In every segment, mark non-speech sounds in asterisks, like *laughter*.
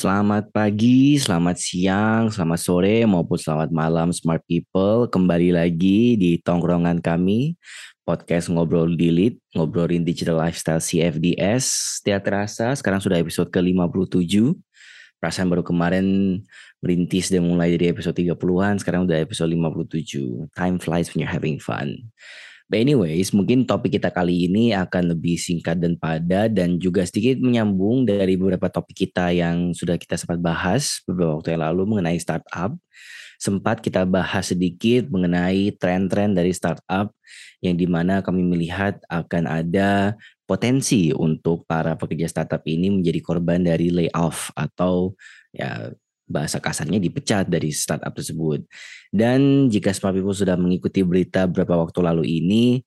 Selamat pagi, selamat siang, selamat sore, maupun selamat malam smart people. Kembali lagi di tongkrongan kami, podcast Ngobrol Dilit, ngobrolin digital lifestyle CFDS. Tidak terasa, sekarang sudah episode ke-57. Perasaan baru kemarin merintis dan mulai dari episode 30-an, sekarang udah episode 57. Time flies when you're having fun. But anyways, mungkin topik kita kali ini akan lebih singkat dan padat dan juga sedikit menyambung dari beberapa topik kita yang sudah kita sempat bahas beberapa waktu yang lalu mengenai startup. Sempat kita bahas sedikit mengenai tren-tren dari startup yang di mana kami melihat akan ada potensi untuk para pekerja startup ini menjadi korban dari layoff atau ya bahasa kasarnya dipecat dari startup tersebut. Dan jika Smart People sudah mengikuti berita beberapa waktu lalu ini,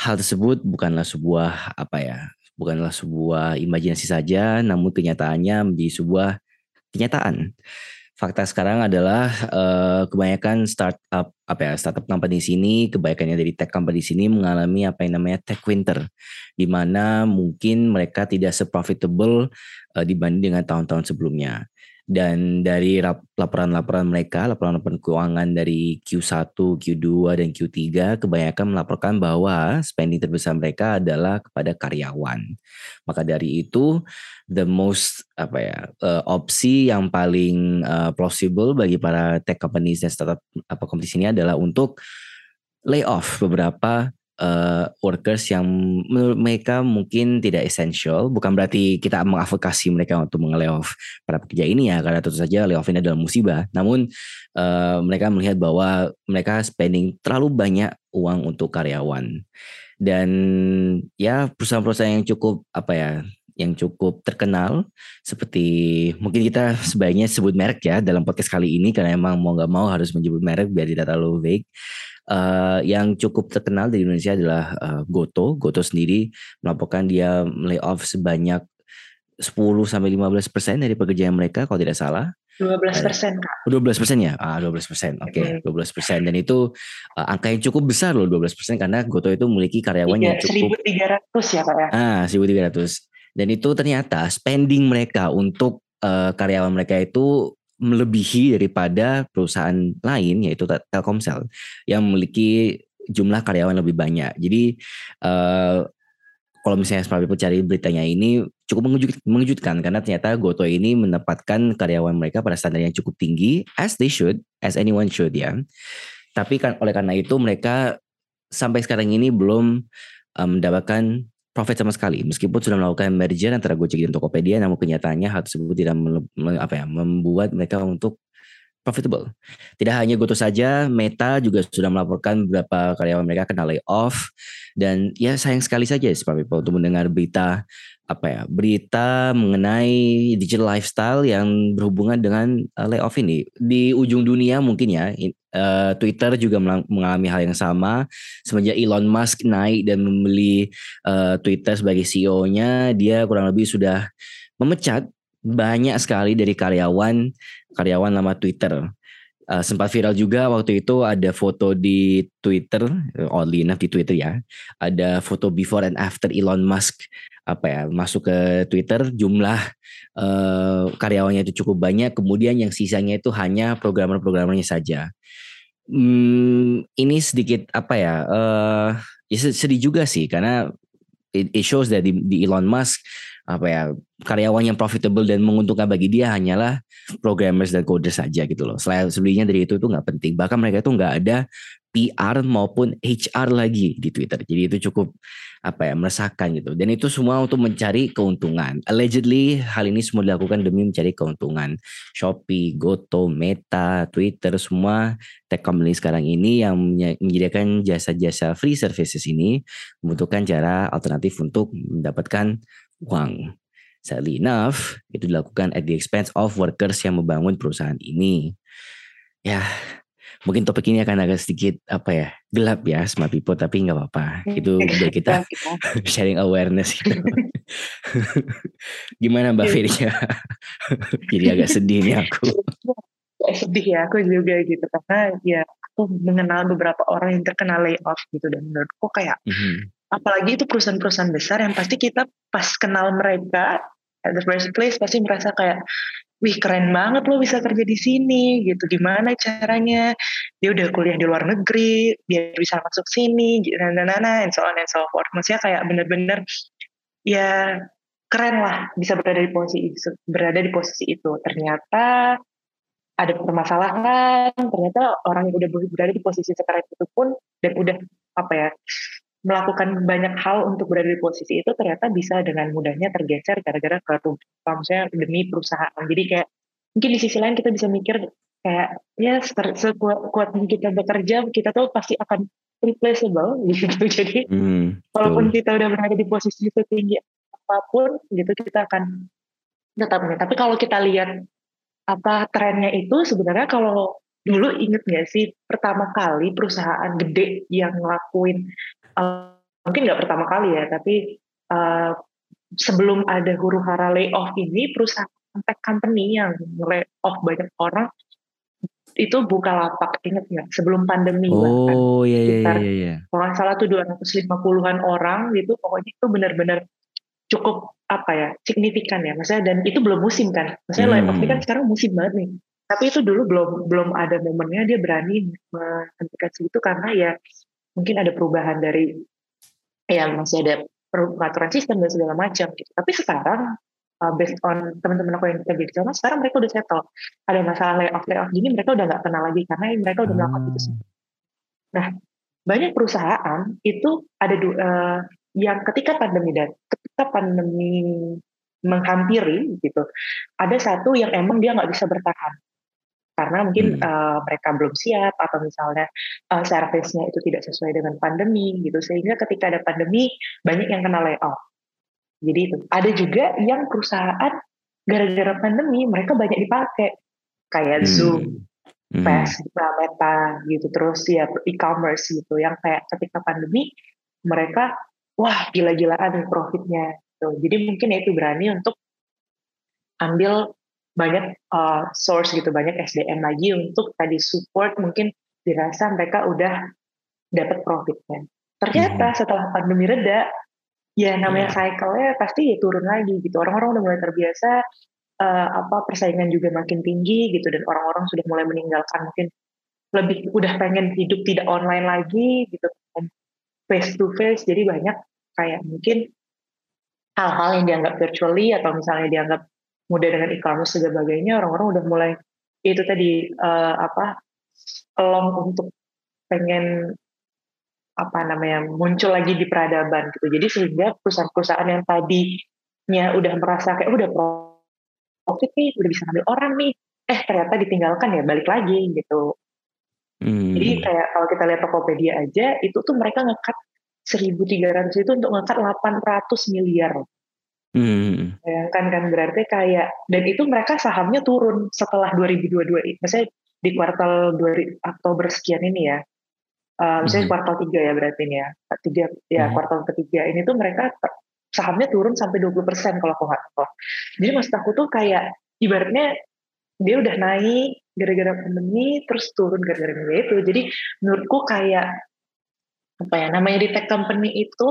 hal tersebut bukanlah sebuah apa ya, bukanlah sebuah imajinasi saja, namun kenyataannya menjadi sebuah kenyataan. Fakta sekarang adalah uh, kebanyakan startup apa ya startup company di sini, kebanyakannya dari tech company di sini mengalami apa yang namanya tech winter, di mana mungkin mereka tidak seprofitable uh, dibanding dengan tahun-tahun sebelumnya dan dari laporan-laporan mereka, laporan-laporan keuangan dari Q1, Q2 dan Q3 kebanyakan melaporkan bahwa spending terbesar mereka adalah kepada karyawan. Maka dari itu the most apa ya uh, opsi yang paling uh, plausible bagi para tech companies dan startup apa kompetisi ini adalah untuk layoff beberapa uh, workers yang menurut mereka mungkin tidak essential. Bukan berarti kita mengadvokasi mereka untuk mengelayoff para pekerja ini ya, karena tentu saja layoff ini adalah musibah. Namun uh, mereka melihat bahwa mereka spending terlalu banyak uang untuk karyawan. Dan ya perusahaan-perusahaan yang cukup apa ya yang cukup terkenal seperti mungkin kita sebaiknya sebut merek ya dalam podcast kali ini karena emang mau nggak mau harus menyebut merek biar tidak terlalu vague uh, yang cukup terkenal di Indonesia adalah uh, Goto. Goto sendiri melaporkan dia layoff sebanyak 10 sampai 15 persen dari pekerjaan mereka kalau tidak salah. 12 persen kak. 12 persen ya, ah 12 persen, oke, okay. 12 persen dan itu uh, angka yang cukup besar loh 12 persen karena Goto itu memiliki karyawan yang cukup. 1.300 ya kak ya. Ah 1.300 dan itu ternyata spending mereka untuk uh, karyawan mereka itu melebihi daripada perusahaan lain yaitu Telkomsel yang memiliki jumlah karyawan lebih banyak. Jadi uh, kalau misalnya Smart People cari beritanya ini cukup mengejutkan, karena ternyata Goto ini menempatkan karyawan mereka pada standar yang cukup tinggi as they should, as anyone should ya. Tapi kan oleh karena itu mereka sampai sekarang ini belum um, mendapatkan profit sama sekali meskipun sudah melakukan merger antara Gojek dan Tokopedia namun kenyataannya hal tersebut tidak apa ya membuat mereka untuk profitable. Tidak hanya Goto saja, Meta juga sudah melaporkan beberapa karyawan mereka kena layoff dan ya sayang sekali saja Smart People untuk mendengar berita apa ya berita mengenai digital lifestyle yang berhubungan dengan uh, layoff ini. Di ujung dunia mungkin ya uh, Twitter juga mengalami hal yang sama. Semenjak Elon Musk naik dan membeli uh, Twitter sebagai CEO-nya dia kurang lebih sudah memecat banyak sekali dari karyawan karyawan nama Twitter uh, sempat viral juga waktu itu ada foto di Twitter, oddly enough di Twitter ya, ada foto before and after Elon Musk apa ya masuk ke Twitter jumlah uh, karyawannya itu cukup banyak kemudian yang sisanya itu hanya programmer-programmernya saja. Hmm, ini sedikit apa ya uh, ya sedih juga sih karena it, shows that di Elon Musk apa ya karyawan yang profitable dan menguntungkan bagi dia hanyalah programmers dan coders saja gitu loh. Selain sebelumnya dari itu itu nggak penting. Bahkan mereka itu nggak ada PR maupun HR lagi di Twitter. Jadi itu cukup apa ya meresahkan gitu. Dan itu semua untuk mencari keuntungan. Allegedly hal ini semua dilakukan demi mencari keuntungan. Shopee, Goto, Meta, Twitter semua tech company sekarang ini yang menyediakan jasa-jasa free services ini membutuhkan cara alternatif untuk mendapatkan uang. Sadly enough, itu dilakukan at the expense of workers yang membangun perusahaan ini. Ya, mungkin topik ini akan agak sedikit apa ya gelap ya smart people tapi nggak apa-apa hmm. itu biar kita *laughs* sharing awareness gitu. *laughs* gimana mbak Firia *laughs* jadi agak sedih nih aku sedih ya aku juga gitu karena ya aku mengenal beberapa orang yang terkena layoff gitu dan menurutku kayak mm-hmm. Apalagi itu perusahaan-perusahaan besar yang pasti kita pas kenal mereka at the first place pasti merasa kayak wih keren banget lo bisa kerja di sini gitu. Gimana caranya? Dia udah kuliah di luar negeri biar bisa masuk sini dan dan and so on and so forth. Maksudnya kayak bener-bener ya keren lah bisa berada di posisi berada di posisi itu. Ternyata ada permasalahan ternyata orang yang udah berada di posisi sekarang itu pun dan udah apa ya melakukan banyak hal untuk berada di posisi itu ternyata bisa dengan mudahnya tergeser gara-gara ke maksudnya demi perusahaan. Jadi kayak mungkin di sisi lain kita bisa mikir kayak ya sekuat kuat kita bekerja kita tuh pasti akan replaceable *laughs* gitu. Jadi hmm, walaupun kita udah berada di posisi itu tinggi apa pun gitu kita akan tetap Tapi kalau kita lihat apa trennya itu sebenarnya kalau dulu inget gak sih pertama kali perusahaan gede yang ngelakuin uh, mungkin nggak pertama kali ya, tapi uh, sebelum ada huru hara layoff ini perusahaan tech company yang layoff banyak orang itu buka lapak inget nggak sebelum pandemi oh iya iya iya, iya. kalau salah tuh 250-an orang gitu pokoknya itu benar-benar cukup apa ya signifikan ya maksudnya dan itu belum musim kan maksudnya hmm. layoff ini kan sekarang musim banget nih tapi itu dulu belum belum ada momennya dia berani menghentikan itu karena ya mungkin ada perubahan dari ya masih ada peraturan sistem dan segala macam gitu. Tapi sekarang uh, based on teman-teman aku yang kerja di sana, sekarang mereka udah settle. Ada masalah layoff layoff gini mereka udah nggak kenal lagi karena mereka udah melakukan itu semua. Nah banyak perusahaan itu ada uh, yang ketika pandemi dan ketika pandemi menghampiri gitu, ada satu yang emang dia nggak bisa bertahan karena mungkin hmm. uh, mereka belum siap atau misalnya uh, servisnya itu tidak sesuai dengan pandemi gitu sehingga ketika ada pandemi banyak yang kena layoff jadi itu ada juga yang perusahaan gara-gara pandemi mereka banyak dipakai kayak hmm. Zoom hmm. Facebook, Meta gitu terus ya e-commerce gitu yang kayak ketika pandemi mereka wah gila-gilaan profitnya gitu. jadi mungkin ya itu berani untuk ambil banyak uh, source gitu, banyak SDM lagi untuk tadi support mungkin dirasa mereka udah dapat profitnya. Ternyata hmm. setelah pandemi reda, ya namanya yeah. cycle-nya pasti ya turun lagi gitu. Orang-orang udah mulai terbiasa, uh, apa persaingan juga makin tinggi gitu dan orang-orang sudah mulai meninggalkan mungkin lebih udah pengen hidup tidak online lagi gitu face to face jadi banyak kayak mungkin hal-hal yang dianggap virtually atau misalnya dianggap mudah dengan e-commerce dan sebagainya orang-orang udah mulai itu tadi uh, apa long untuk pengen apa namanya muncul lagi di peradaban gitu. Jadi sehingga perusahaan-perusahaan yang tadinya udah merasa kayak udah profit nih udah bisa ngambil orang nih eh ternyata ditinggalkan ya balik lagi gitu. Hmm. jadi kayak kalau kita lihat Tokopedia aja itu tuh mereka ngekat 1.300 itu untuk ngekat 800 miliar Hmm. Bayangkan kan berarti kayak dan itu mereka sahamnya turun setelah 2022 ini. Misalnya di kuartal 2 Oktober sekian ini ya. Uh, misalnya hmm. kuartal 3 ya berarti ini ya. Tiga ya hmm. kuartal ketiga ini tuh mereka sahamnya turun sampai 20% kalau aku nggak tahu. Jadi maksud aku tuh kayak ibaratnya dia udah naik gara-gara pandemi terus turun gara-gara itu. Jadi menurutku kayak apa ya namanya di tech company itu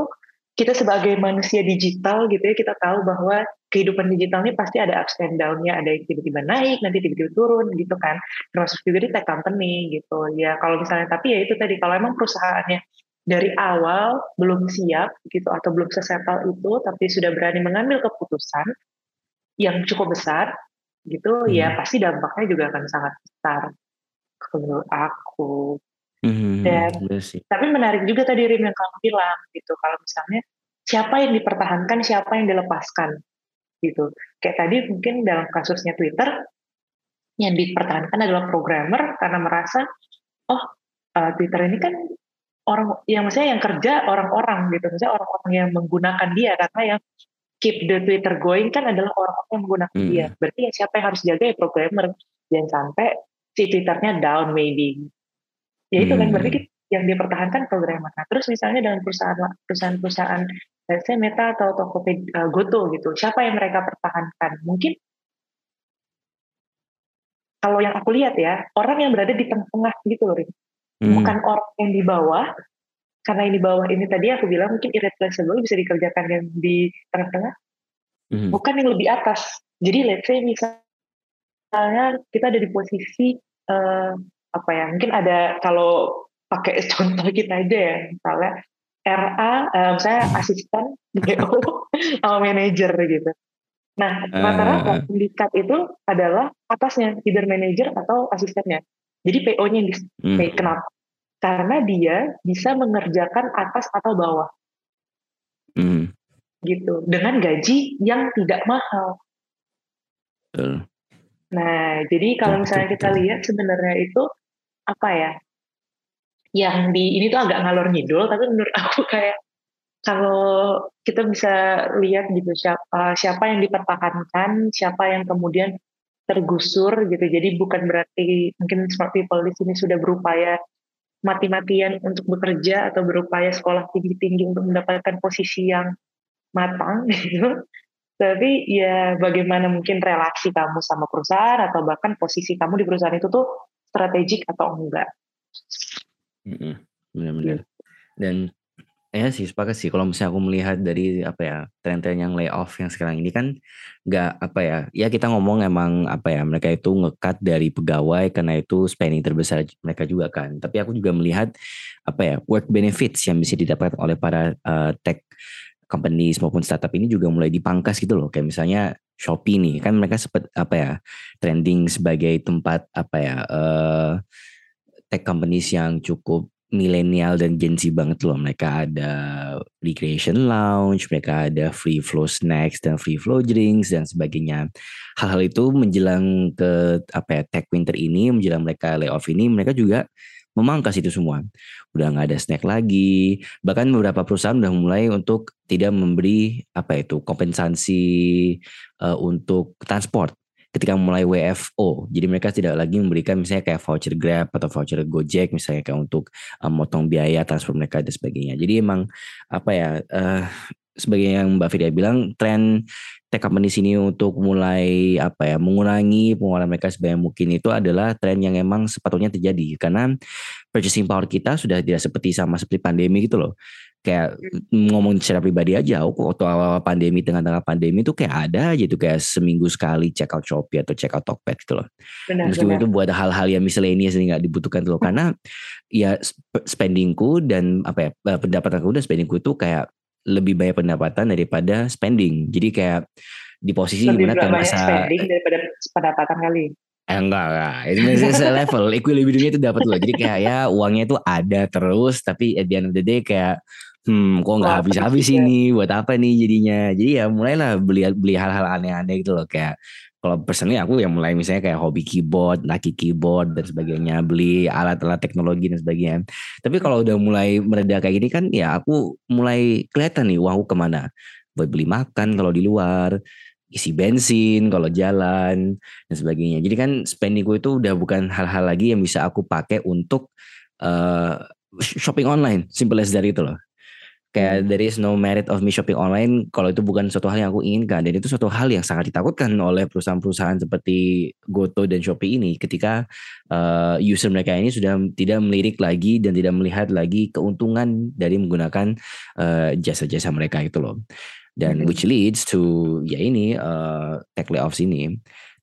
kita sebagai manusia digital gitu ya kita tahu bahwa kehidupan digital ini pasti ada ups and down-nya, ada yang tiba-tiba naik, nanti tiba-tiba turun gitu kan. Termasuk juga di tech company gitu. Ya kalau misalnya tapi ya itu tadi kalau emang perusahaannya dari awal belum siap gitu atau belum sesetal itu tapi sudah berani mengambil keputusan yang cukup besar gitu ya hmm. ya pasti dampaknya juga akan sangat besar menurut aku Hmm, Dan tapi menarik juga tadi Rim yang kamu bilang gitu kalau misalnya siapa yang dipertahankan, siapa yang dilepaskan gitu. Kayak tadi mungkin dalam kasusnya Twitter yang dipertahankan adalah programmer karena merasa oh uh, Twitter ini kan orang yang maksudnya yang kerja orang-orang gitu, maksudnya orang-orang yang menggunakan dia karena yang keep the Twitter going kan adalah orang-orang yang menggunakan hmm. dia. Berarti ya siapa yang harus jaga ya programmer jangan sampai si Twitternya down maybe ya itu kan hmm. berarti yang dipertahankan programmer. Nah, terus misalnya dengan perusahaan perusahaan-perusahaan saya Meta atau Tokopedia uh, Goto gitu, siapa yang mereka pertahankan? Mungkin kalau yang aku lihat ya, orang yang berada di tengah-tengah gitu loh, hmm. bukan orang yang di bawah, karena yang di bawah ini tadi aku bilang mungkin irreplaceable bisa dikerjakan yang di tengah-tengah, hmm. bukan yang lebih atas. Jadi let's say misalnya misalnya kita ada di posisi uh, apa ya mungkin ada kalau pakai *laughs* contoh kita aja ya misalnya RA uh, saya asisten *laughs* BO sama manajer gitu nah rata-rata uh. indikat itu adalah atasnya either manajer atau asistennya jadi PO-nya yang di hmm. kenapa karena dia bisa mengerjakan atas atau bawah hmm. gitu dengan gaji yang tidak mahal uh. Nah, jadi kalau misalnya kita lihat sebenarnya itu apa ya? Yang di ini tuh agak ngalor ngidul, tapi menurut aku kayak kalau kita bisa lihat gitu siapa siapa yang dipertahankan, siapa yang kemudian tergusur gitu. Jadi bukan berarti mungkin smart people di sini sudah berupaya mati-matian untuk bekerja atau berupaya sekolah tinggi-tinggi untuk mendapatkan posisi yang matang *laughs* gitu. Tapi ya bagaimana mungkin relasi kamu sama perusahaan atau bahkan posisi kamu di perusahaan itu tuh strategik atau enggak. Benar-benar. Dan ya sih sepakat sih kalau misalnya aku melihat dari apa ya tren-tren yang layoff yang sekarang ini kan nggak apa ya ya kita ngomong emang apa ya mereka itu ngekat dari pegawai karena itu spending terbesar mereka juga kan tapi aku juga melihat apa ya work benefits yang bisa didapat oleh para uh, tech companies maupun startup ini juga mulai dipangkas gitu loh. Kayak misalnya Shopee nih, kan mereka sempat apa ya trending sebagai tempat apa ya uh, tech companies yang cukup milenial dan Gen Z banget loh. Mereka ada recreation lounge, mereka ada free flow snacks dan free flow drinks dan sebagainya. Hal-hal itu menjelang ke apa ya tech winter ini, menjelang mereka layoff ini, mereka juga memangkas itu semua. Udah nggak ada snack lagi. Bahkan beberapa perusahaan udah mulai untuk tidak memberi apa itu kompensasi uh, untuk transport ketika mulai WFO. Jadi mereka tidak lagi memberikan misalnya kayak voucher Grab atau voucher Gojek misalnya kayak untuk um, motong biaya transport mereka dan sebagainya. Jadi emang apa ya uh, sebagai yang Mbak Fidia bilang tren tech company sini untuk mulai apa ya mengurangi pengeluaran mereka sebanyak mungkin itu adalah tren yang emang sepatutnya terjadi. Karena purchasing power kita sudah tidak seperti sama seperti pandemi gitu loh. Kayak ngomong secara pribadi aja aku waktu awal pandemi tengah-tengah pandemi itu kayak ada aja tuh kayak seminggu sekali check out Shopee atau check out Tokped gitu loh. Benar, meskipun benar. itu buat hal-hal yang miscellaneous yang nggak dibutuhkan tuh loh. Karena ya spendingku dan apa ya pendapatanku dan spendingku itu kayak lebih banyak pendapatan daripada spending. Jadi kayak di posisi lebih di mana kayak masa spending daripada pendapatan kali. Eh, enggak enggak itu level equilibriumnya itu dapat loh jadi kayak ya uangnya itu ada terus tapi at the end of the day kayak hmm kok nggak habis-habis ini buat apa nih jadinya jadi ya mulailah beli beli hal-hal aneh-aneh gitu loh kayak kalau personally aku yang mulai misalnya kayak hobi keyboard, naki keyboard dan sebagainya, beli alat-alat teknologi dan sebagainya. Tapi kalau udah mulai mereda kayak gini kan ya aku mulai kelihatan nih uangku ke mana. Buat beli makan kalau di luar, isi bensin kalau jalan dan sebagainya. Jadi kan spendingku itu udah bukan hal-hal lagi yang bisa aku pakai untuk uh, shopping online, simple as dari itu loh kayak hmm. there is no merit of me shopping online kalau itu bukan suatu hal yang aku inginkan dan itu suatu hal yang sangat ditakutkan oleh perusahaan-perusahaan seperti Goto dan Shopee ini ketika uh, user mereka ini sudah tidak melirik lagi dan tidak melihat lagi keuntungan dari menggunakan uh, jasa-jasa mereka itu loh dan hmm. which leads to ya ini uh, tech layoffs ini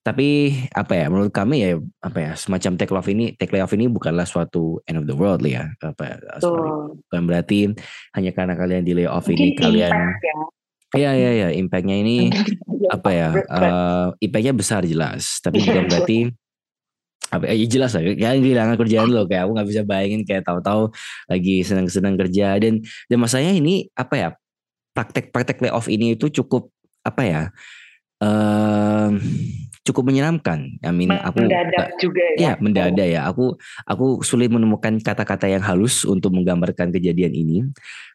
tapi apa ya menurut kami ya apa ya semacam take off ini take layoff ini bukanlah suatu end of the world ya apa so. bukan berarti hanya karena kalian di layoff ini kalian ya. Iya iya iya impactnya ini *laughs* apa ya uh, impactnya besar jelas tapi bukan berarti apa ya jelas lah kalian kehilangan kerjaan lo kayak aku nggak bisa bayangin kayak tahu-tahu lagi senang-senang kerja dan dan masanya ini apa ya praktek-praktek layoff ini itu cukup apa ya um, cukup menyeramkan. I mean, aku mendadak juga ya. Ya, mendadak ya. Aku aku sulit menemukan kata-kata yang halus untuk menggambarkan kejadian ini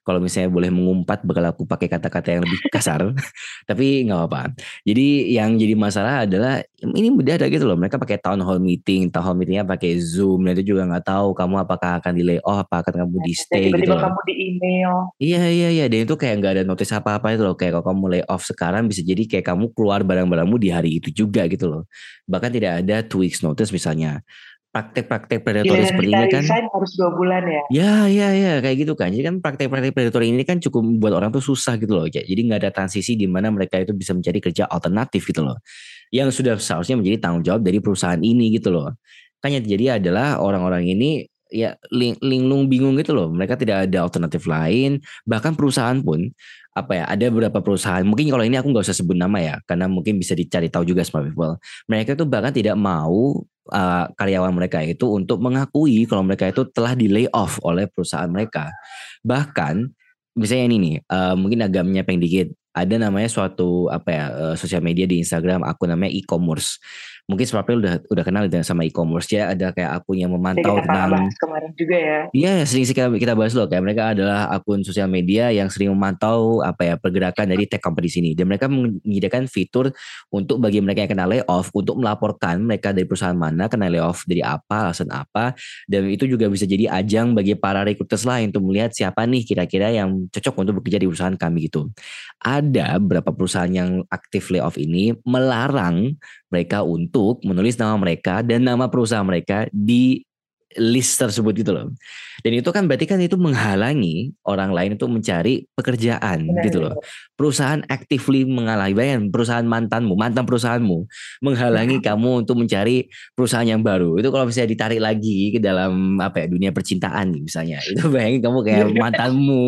kalau misalnya boleh mengumpat bakal aku pakai kata-kata yang lebih kasar. *laughs* Tapi nggak apa-apa. Jadi yang jadi masalah adalah ini ada gitu loh. Mereka pakai town hall meeting town hall meetingnya pakai zoom. Dan itu juga nggak tahu kamu apakah akan di layoff apa akan kamu di stay tiba gitu loh. kamu di email. Iya iya iya. Dan itu kayak nggak ada notis apa-apa itu loh. Kayak kalau kamu layoff sekarang bisa jadi kayak kamu keluar barang-barangmu di hari itu juga gitu loh. Bahkan tidak ada two weeks notice misalnya praktek-praktek predatory seperti ini kan harus dua bulan ya? Ya ya ya kayak gitu kan jadi kan praktek-praktek predatory ini kan cukup buat orang tuh susah gitu loh jadi nggak ada transisi di mana mereka itu bisa mencari kerja alternatif gitu loh. Yang sudah seharusnya menjadi tanggung jawab dari perusahaan ini gitu loh. Kan yang terjadi adalah orang-orang ini ya ling linglung bingung gitu loh. Mereka tidak ada alternatif lain. Bahkan perusahaan pun apa ya ada beberapa perusahaan. Mungkin kalau ini aku nggak usah sebut nama ya karena mungkin bisa dicari tahu juga smart people. Mereka itu bahkan tidak mau uh, karyawan mereka itu untuk mengakui kalau mereka itu telah di lay off oleh perusahaan mereka. Bahkan misalnya ini nih uh, mungkin agak menyepeng dikit. Ada namanya suatu apa ya uh, sosial media di Instagram aku namanya e-commerce mungkin sebabnya udah udah kenal dengan sama e-commerce ya. Ada kayak akun yang memantau kita tentang kemarin juga ya. Iya sering sih kita, kita bahas loh. Kayak mereka adalah akun sosial media yang sering memantau apa ya pergerakan dari tech company sini. Dan mereka menyediakan fitur untuk bagi mereka yang kena layoff untuk melaporkan mereka dari perusahaan mana kena layoff dari apa alasan apa. Dan itu juga bisa jadi ajang bagi para recruiters lain untuk melihat siapa nih kira-kira yang cocok untuk bekerja di perusahaan kami gitu. Ada beberapa perusahaan yang aktif layoff ini melarang mereka untuk menulis nama mereka dan nama perusahaan mereka di list tersebut gitu loh. Dan itu kan berarti kan itu menghalangi orang lain untuk mencari pekerjaan Benar, gitu loh. Perusahaan actively menghalangi, bayangin perusahaan mantanmu, mantan perusahaanmu menghalangi ya. kamu untuk mencari perusahaan yang baru. Itu kalau misalnya ditarik lagi ke dalam apa ya dunia percintaan misalnya. *laughs* Itu bayangin kamu kayak iya. mantanmu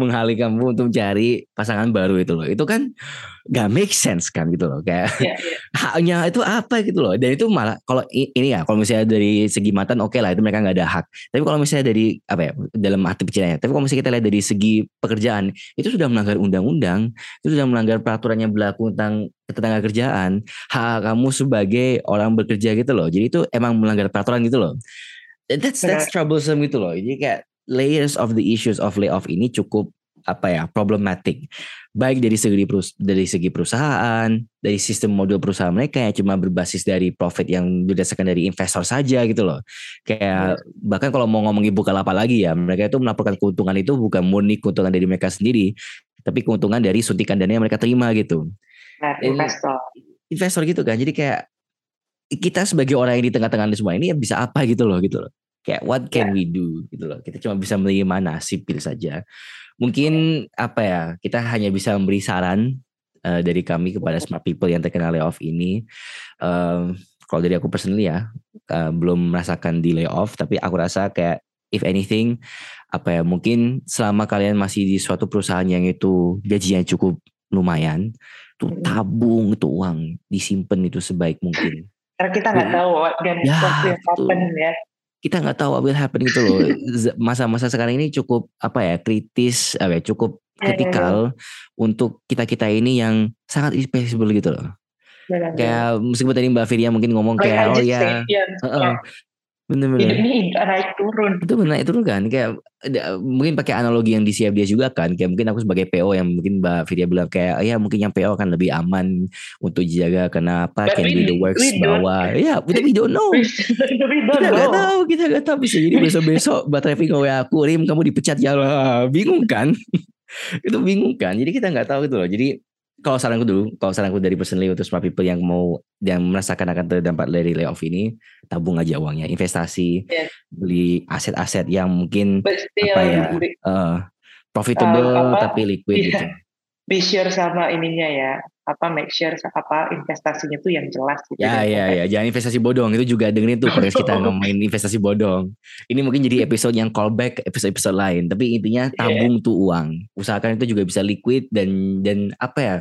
menghalangi kamu untuk mencari pasangan baru itu loh. Itu kan gak make sense kan gitu loh kayak yeah, *laughs* yeah. haknya itu apa gitu loh dan itu malah kalau ini ya kalau misalnya dari segi mantan oke okay lah itu mereka nggak ada hak. Tapi kalau misalnya dari apa ya dalam arti percintaannya tapi kalau misalnya kita lihat dari segi pekerjaan itu sudah melanggar undang-undang itu sudah melanggar peraturan yang berlaku tentang ketenaga kerjaan hak kamu sebagai orang bekerja gitu loh. Jadi itu emang melanggar peraturan gitu loh. That's that's troublesome gitu loh. Jadi kayak layers of the issues of layoff ini cukup apa ya problematik baik dari segi dari segi perusahaan dari sistem model perusahaan mereka yang cuma berbasis dari profit yang berdasarkan dari investor saja gitu loh. Kayak yeah. bahkan kalau mau ngomongin apa lagi ya mereka itu melaporkan keuntungan itu bukan murni keuntungan dari mereka sendiri tapi keuntungan dari suntikan dana yang mereka terima gitu. Nah, investor. investor gitu kan jadi kayak kita sebagai orang yang di tengah-tengah semua ini ya bisa apa gitu loh gitu loh kayak what can yeah. we do? Gitu loh. Kita cuma bisa menerima nasib saja. Mungkin apa ya, kita hanya bisa memberi saran uh, dari kami kepada smart people yang terkena layoff ini. Uh, kalau dari aku personally ya, uh, belum merasakan di layoff, tapi aku rasa kayak if anything, apa ya, mungkin selama kalian masih di suatu perusahaan yang itu gajinya cukup lumayan, tuh tabung itu uang disimpan itu sebaik mungkin. Karena kita nggak tahu what ya, happen ya kita nggak tahu what will happen gitu loh. *laughs* Masa-masa sekarang ini cukup apa ya kritis, apa ya, cukup kritikal untuk kita kita ini yang sangat irreplaceable gitu loh. Kayak meskipun tadi Mbak Firia mungkin ngomong kayak oh ya, uh -uh, Bener-bener. Ini naik turun. Itu benar naik turun kan. Kayak mungkin pakai analogi yang di dia juga kan. Kayak mungkin aku sebagai PO yang mungkin Mbak Fidia bilang kayak ya mungkin yang PO kan lebih aman untuk jaga kenapa can do the works bawah. Ya, kita *laughs* we don't know. kita nggak tahu, kita nggak tahu bisa jadi besok-besok Mbak Traffic nge aku Rim kamu dipecat ya lah. Bingung kan? *laughs* itu bingung kan. Jadi kita nggak tahu gitu loh. Jadi kalau saranku dulu, kalau saranku dari personally untuk smart people yang mau yang merasakan akan terdampak dari layoff ini, tabung aja uangnya, investasi, yeah. beli aset-aset yang mungkin apa ya, uh, profitable uh, apa, tapi liquid yeah. gitu. *laughs* Be sure sama ininya ya, apa make sure apa investasinya tuh yang jelas gitu. Ya ya ya, jangan investasi bodong. Itu juga dengerin tuh podcast kita *laughs* ngomongin investasi bodong. Ini mungkin jadi episode yang callback episode-episode lain, tapi intinya iya. tabung yeah. tuh uang. Usahakan itu juga bisa liquid dan dan apa ya?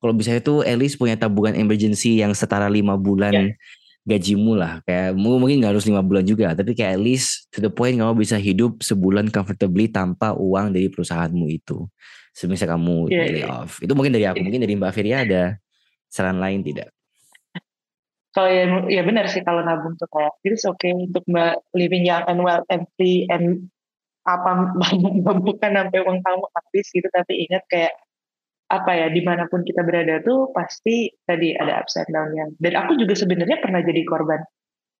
Kalau bisa itu at least punya tabungan emergency yang setara lima bulan yeah. Gajimu lah. Kayak mungkin nggak harus lima bulan juga, tapi kayak at least to the point kamu bisa hidup sebulan comfortably tanpa uang dari perusahaanmu itu semisal kamu yeah, lay yeah. off. Itu mungkin dari aku, mungkin dari Mbak Firia ada saran lain tidak? Kalau ya, ya benar sih kalau nabung tuh kayak it's okay untuk mbak living young and well and free and apa *laughs* bukan sampai uang kamu habis gitu tapi ingat kayak apa ya di mana pun kita berada tuh pasti tadi ada ups and down yang dan aku juga sebenarnya pernah jadi korban.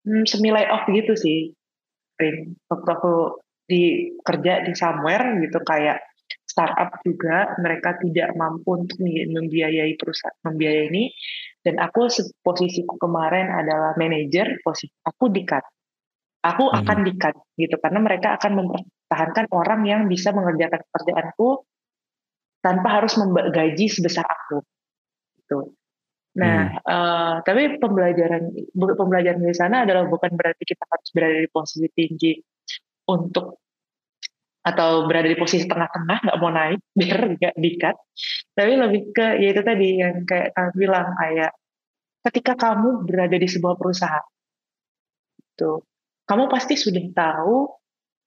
Hmm, semi off gitu sih Rin. Waktu aku di kerja di somewhere gitu kayak startup juga mereka tidak mampu untuk membiayai perusahaan membiayai ini. Dan aku posisiku kemarin adalah manajer posisi aku dikat aku hmm. akan dikat gitu karena mereka akan mempertahankan orang yang bisa mengerjakan pekerjaanku tanpa harus menggaji sebesar aku gitu Nah, hmm. uh, tapi pembelajaran pembelajaran di sana adalah bukan berarti kita harus berada di posisi tinggi untuk atau berada di posisi tengah-tengah nggak mau naik *laughs* biar nggak dikat tapi lebih ke ya itu tadi yang kayak kamu bilang kayak ketika kamu berada di sebuah perusahaan itu kamu pasti sudah tahu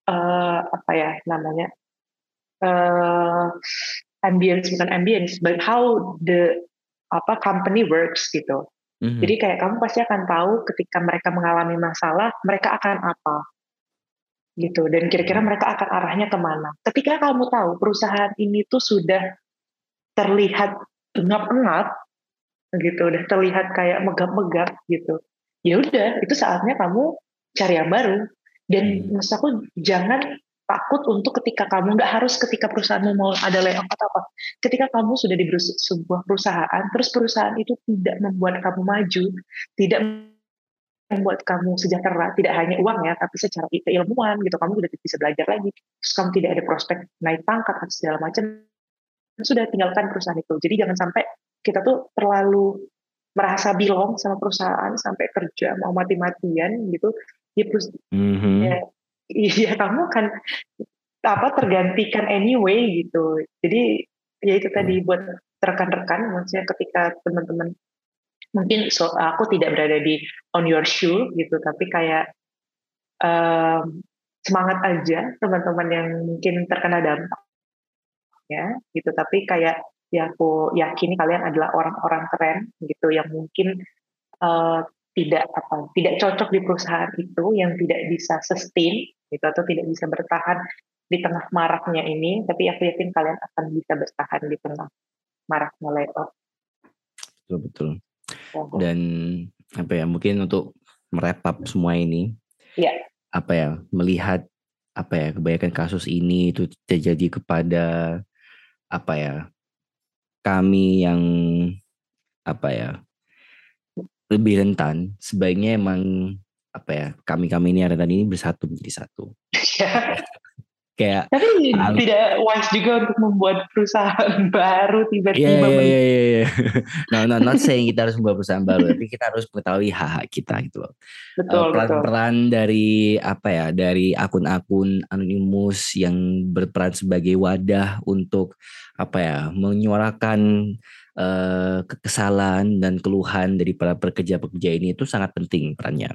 uh, apa ya namanya uh, ambience bukan ambience but how the apa company works gitu mm-hmm. jadi kayak kamu pasti akan tahu ketika mereka mengalami masalah mereka akan apa gitu dan kira-kira mereka akan arahnya ke mana ketika kamu tahu perusahaan ini tuh sudah terlihat engap-engap gitu udah terlihat kayak megap-megap gitu ya udah itu saatnya kamu cari yang baru dan hmm. maksud aku jangan takut untuk ketika kamu nggak harus ketika perusahaanmu mau ada layoff atau apa ketika kamu sudah di sebuah perusahaan terus perusahaan itu tidak membuat kamu maju tidak membuat kamu sejahtera tidak hanya uang ya tapi secara keilmuan gitu kamu sudah bisa belajar lagi terus kamu tidak ada prospek naik pangkat atau segala macam sudah tinggalkan perusahaan itu jadi jangan sampai kita tuh terlalu merasa belong sama perusahaan sampai kerja mau mati-matian gitu ya terus mm-hmm. ya, ya kamu kan apa tergantikan anyway gitu. Jadi ya itu tadi buat rekan-rekan maksudnya ketika teman-teman mungkin so, aku tidak berada di on your shoe gitu tapi kayak um, semangat aja teman-teman yang mungkin terkena dampak ya gitu. Tapi kayak ya aku yakini kalian adalah orang-orang keren gitu yang mungkin uh, tidak apa tidak cocok di perusahaan itu yang tidak bisa sustain gitu atau tidak bisa bertahan di tengah maraknya ini tapi aku yakin kalian akan bisa bertahan di tengah maraknya layoff. Betul betul. Dan apa ya mungkin untuk merepap semua ini ya. apa ya melihat apa ya kebanyakan kasus ini itu terjadi kepada apa ya kami yang apa ya lebih rentan sebaiknya emang apa ya kami kami ini rentan ini bersatu menjadi satu kayak tapi um, tidak wise juga untuk membuat perusahaan *laughs* baru tiba-tiba yeah, yeah, yeah, yeah, yeah. no no not saying kita harus membuat perusahaan baru tapi kita harus mengetahui hak hak kita gitu loh betul, uh, peran betul. peran dari apa ya dari akun-akun anonimus yang berperan sebagai wadah untuk apa ya menyuarakan uh, kekesalan dan keluhan dari para pekerja-pekerja ini itu sangat penting perannya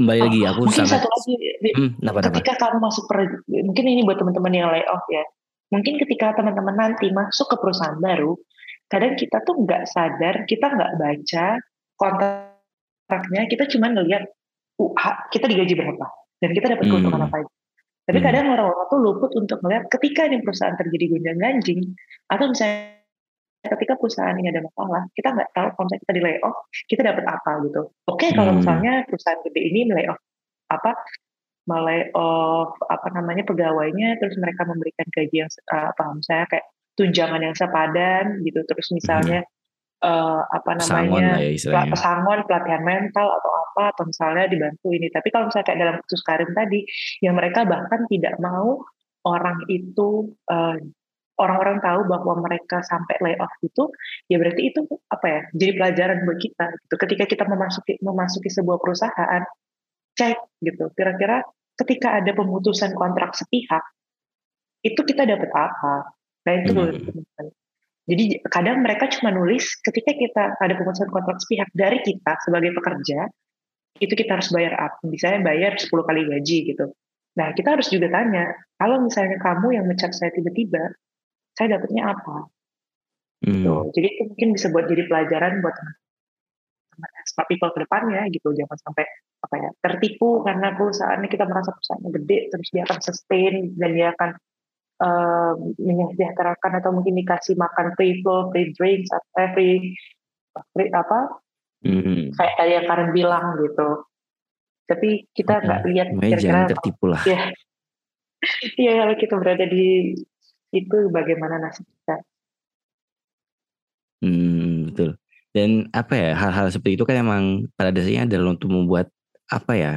kembali lagi aku mungkin sangat satu lagi hmm, kenapa, ketika kenapa? kamu masuk per, mungkin ini buat teman-teman yang layoff ya mungkin ketika teman-teman nanti masuk ke perusahaan baru kadang kita tuh nggak sadar kita nggak baca kontraknya kita cuma ngelihat uh, kita digaji berapa dan kita dapat keuntungan hmm. apa aja tapi hmm. kadang orang-orang tuh luput untuk melihat ketika di perusahaan terjadi gonjang ganjing atau misalnya ketika perusahaan ini ada masalah, kita nggak tahu kalau misalnya kita di layoff, kita dapat apa gitu. Oke, okay, kalau hmm. misalnya perusahaan gede ini layoff apa, layoff apa namanya pegawainya, terus mereka memberikan gaji yang apa, misalnya kayak tunjangan yang sepadan gitu, terus misalnya hmm. uh, apa namanya ya pesangon, pelatihan mental atau apa, atau misalnya dibantu ini. Tapi kalau misalnya kayak dalam kasus Karim tadi, yang mereka bahkan tidak mau orang itu uh, orang-orang tahu bahwa mereka sampai layoff itu, ya berarti itu apa ya? Jadi pelajaran buat kita. Gitu. Ketika kita memasuki memasuki sebuah perusahaan, cek gitu. Kira-kira ketika ada pemutusan kontrak sepihak, itu kita dapat apa? Nah itu hmm. Jadi kadang mereka cuma nulis ketika kita ada pemutusan kontrak sepihak dari kita sebagai pekerja, itu kita harus bayar apa? Misalnya bayar 10 kali gaji gitu. Nah, kita harus juga tanya, kalau misalnya kamu yang mecat saya tiba-tiba, saya dapatnya apa hmm. gitu. Jadi itu mungkin bisa buat jadi pelajaran buat teman-teman smart people ke depannya gitu. Jangan sampai apa ya tertipu karena perusahaan kita merasa perusahaannya gede terus dia akan sustain dan dia akan uh, menyejahterakan atau mungkin dikasih makan free flow, free drinks, atau eh, free, free apa hmm. kayak tadi yang Karen bilang gitu. Tapi kita nggak lihat kira-kira tertipu lah. Ya, Iya kalau kita berada di itu bagaimana nasib kita. Hmm, betul. Dan apa ya hal-hal seperti itu kan emang pada dasarnya adalah untuk membuat apa ya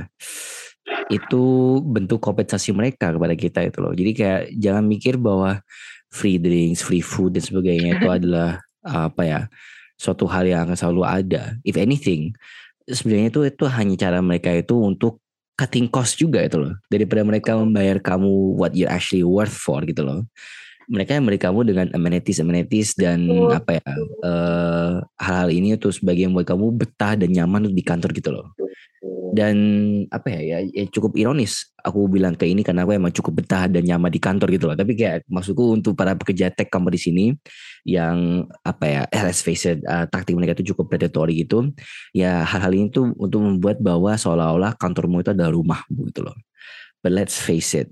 itu bentuk kompensasi mereka kepada kita itu loh. Jadi kayak jangan mikir bahwa free drinks, free food dan sebagainya itu *laughs* adalah apa ya suatu hal yang akan selalu ada. If anything, sebenarnya itu itu hanya cara mereka itu untuk cutting cost juga itu loh daripada mereka membayar kamu what you actually worth for gitu loh mereka yang kamu dengan amenities amenities dan oh. apa ya uh, hal-hal ini tuh sebagai yang buat kamu betah dan nyaman di kantor gitu loh. Dan apa ya, ya ya cukup ironis aku bilang ke ini karena aku emang cukup betah dan nyaman di kantor gitu loh. Tapi kayak maksudku untuk para pekerja tech company sini yang apa ya eh, let's face it uh, taktik mereka itu cukup predatory gitu ya hal-hal ini tuh untuk membuat bahwa seolah-olah kantormu itu adalah rumahmu gitu loh. But let's face it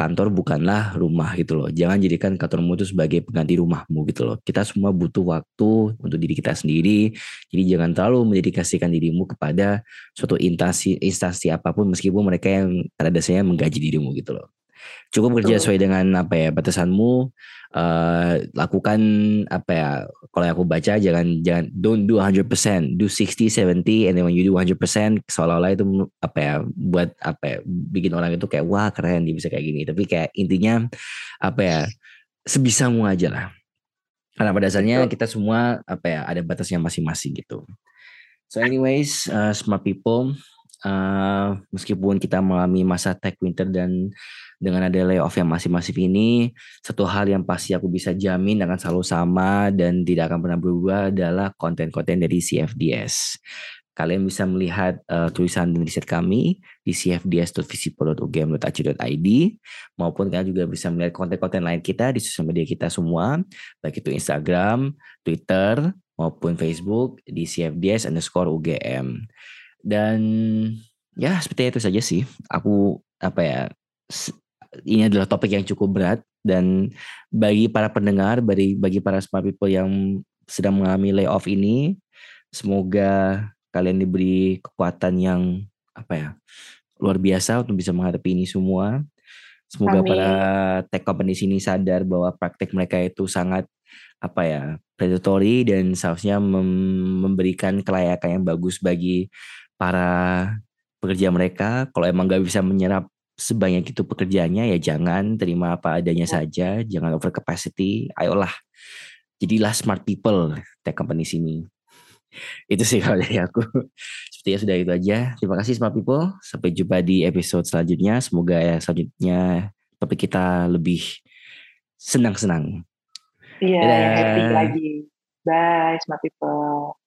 kantor bukanlah rumah gitu loh. Jangan jadikan kantormu itu sebagai pengganti rumahmu gitu loh. Kita semua butuh waktu untuk diri kita sendiri. Jadi jangan terlalu mendedikasikan dirimu kepada suatu instansi instansi apa pun meskipun mereka yang pada dasarnya menggaji dirimu gitu loh. Cukup kerja sesuai dengan apa ya batasanmu uh, lakukan apa ya kalau yang aku baca jangan jangan don't do 100% do 60 70 and then when you do 100% seolah-olah itu apa ya buat apa ya bikin orang itu kayak wah keren dia bisa kayak gini. Tapi kayak intinya apa ya sebisamu aja lah. Karena pada dasarnya kita semua apa ya ada batasnya masing-masing gitu. So anyways uh, smart people uh, meskipun kita mengalami masa tech winter dan dengan ada layoff yang masih masif ini, satu hal yang pasti aku bisa jamin akan selalu sama dan tidak akan pernah berubah adalah konten-konten dari CFDS. Kalian bisa melihat uh, tulisan dan riset kami di cfds.visipol.ugm.ac.id maupun kalian juga bisa melihat konten-konten lain kita di sosial media kita semua, baik itu Instagram, Twitter, maupun Facebook di cfds underscore UGM. Dan ya seperti itu saja sih. Aku apa ya ini adalah topik yang cukup berat dan bagi para pendengar, bagi bagi para smart people yang sedang mengalami layoff ini, semoga kalian diberi kekuatan yang apa ya luar biasa untuk bisa menghadapi ini semua. Semoga Amin. para tech company sini sadar bahwa praktek mereka itu sangat apa ya predatory dan seharusnya memberikan kelayakan yang bagus bagi para pekerja mereka. Kalau emang gak bisa menyerap sebanyak itu pekerjaannya ya jangan terima apa adanya saja, jangan over capacity. Ayolah, jadilah smart people tech company sini. Itu sih kalau dari aku. Sepertinya sudah itu aja. Terima kasih smart people. Sampai jumpa di episode selanjutnya. Semoga ya selanjutnya topik kita lebih senang-senang. Iya, happy lagi. Bye smart people.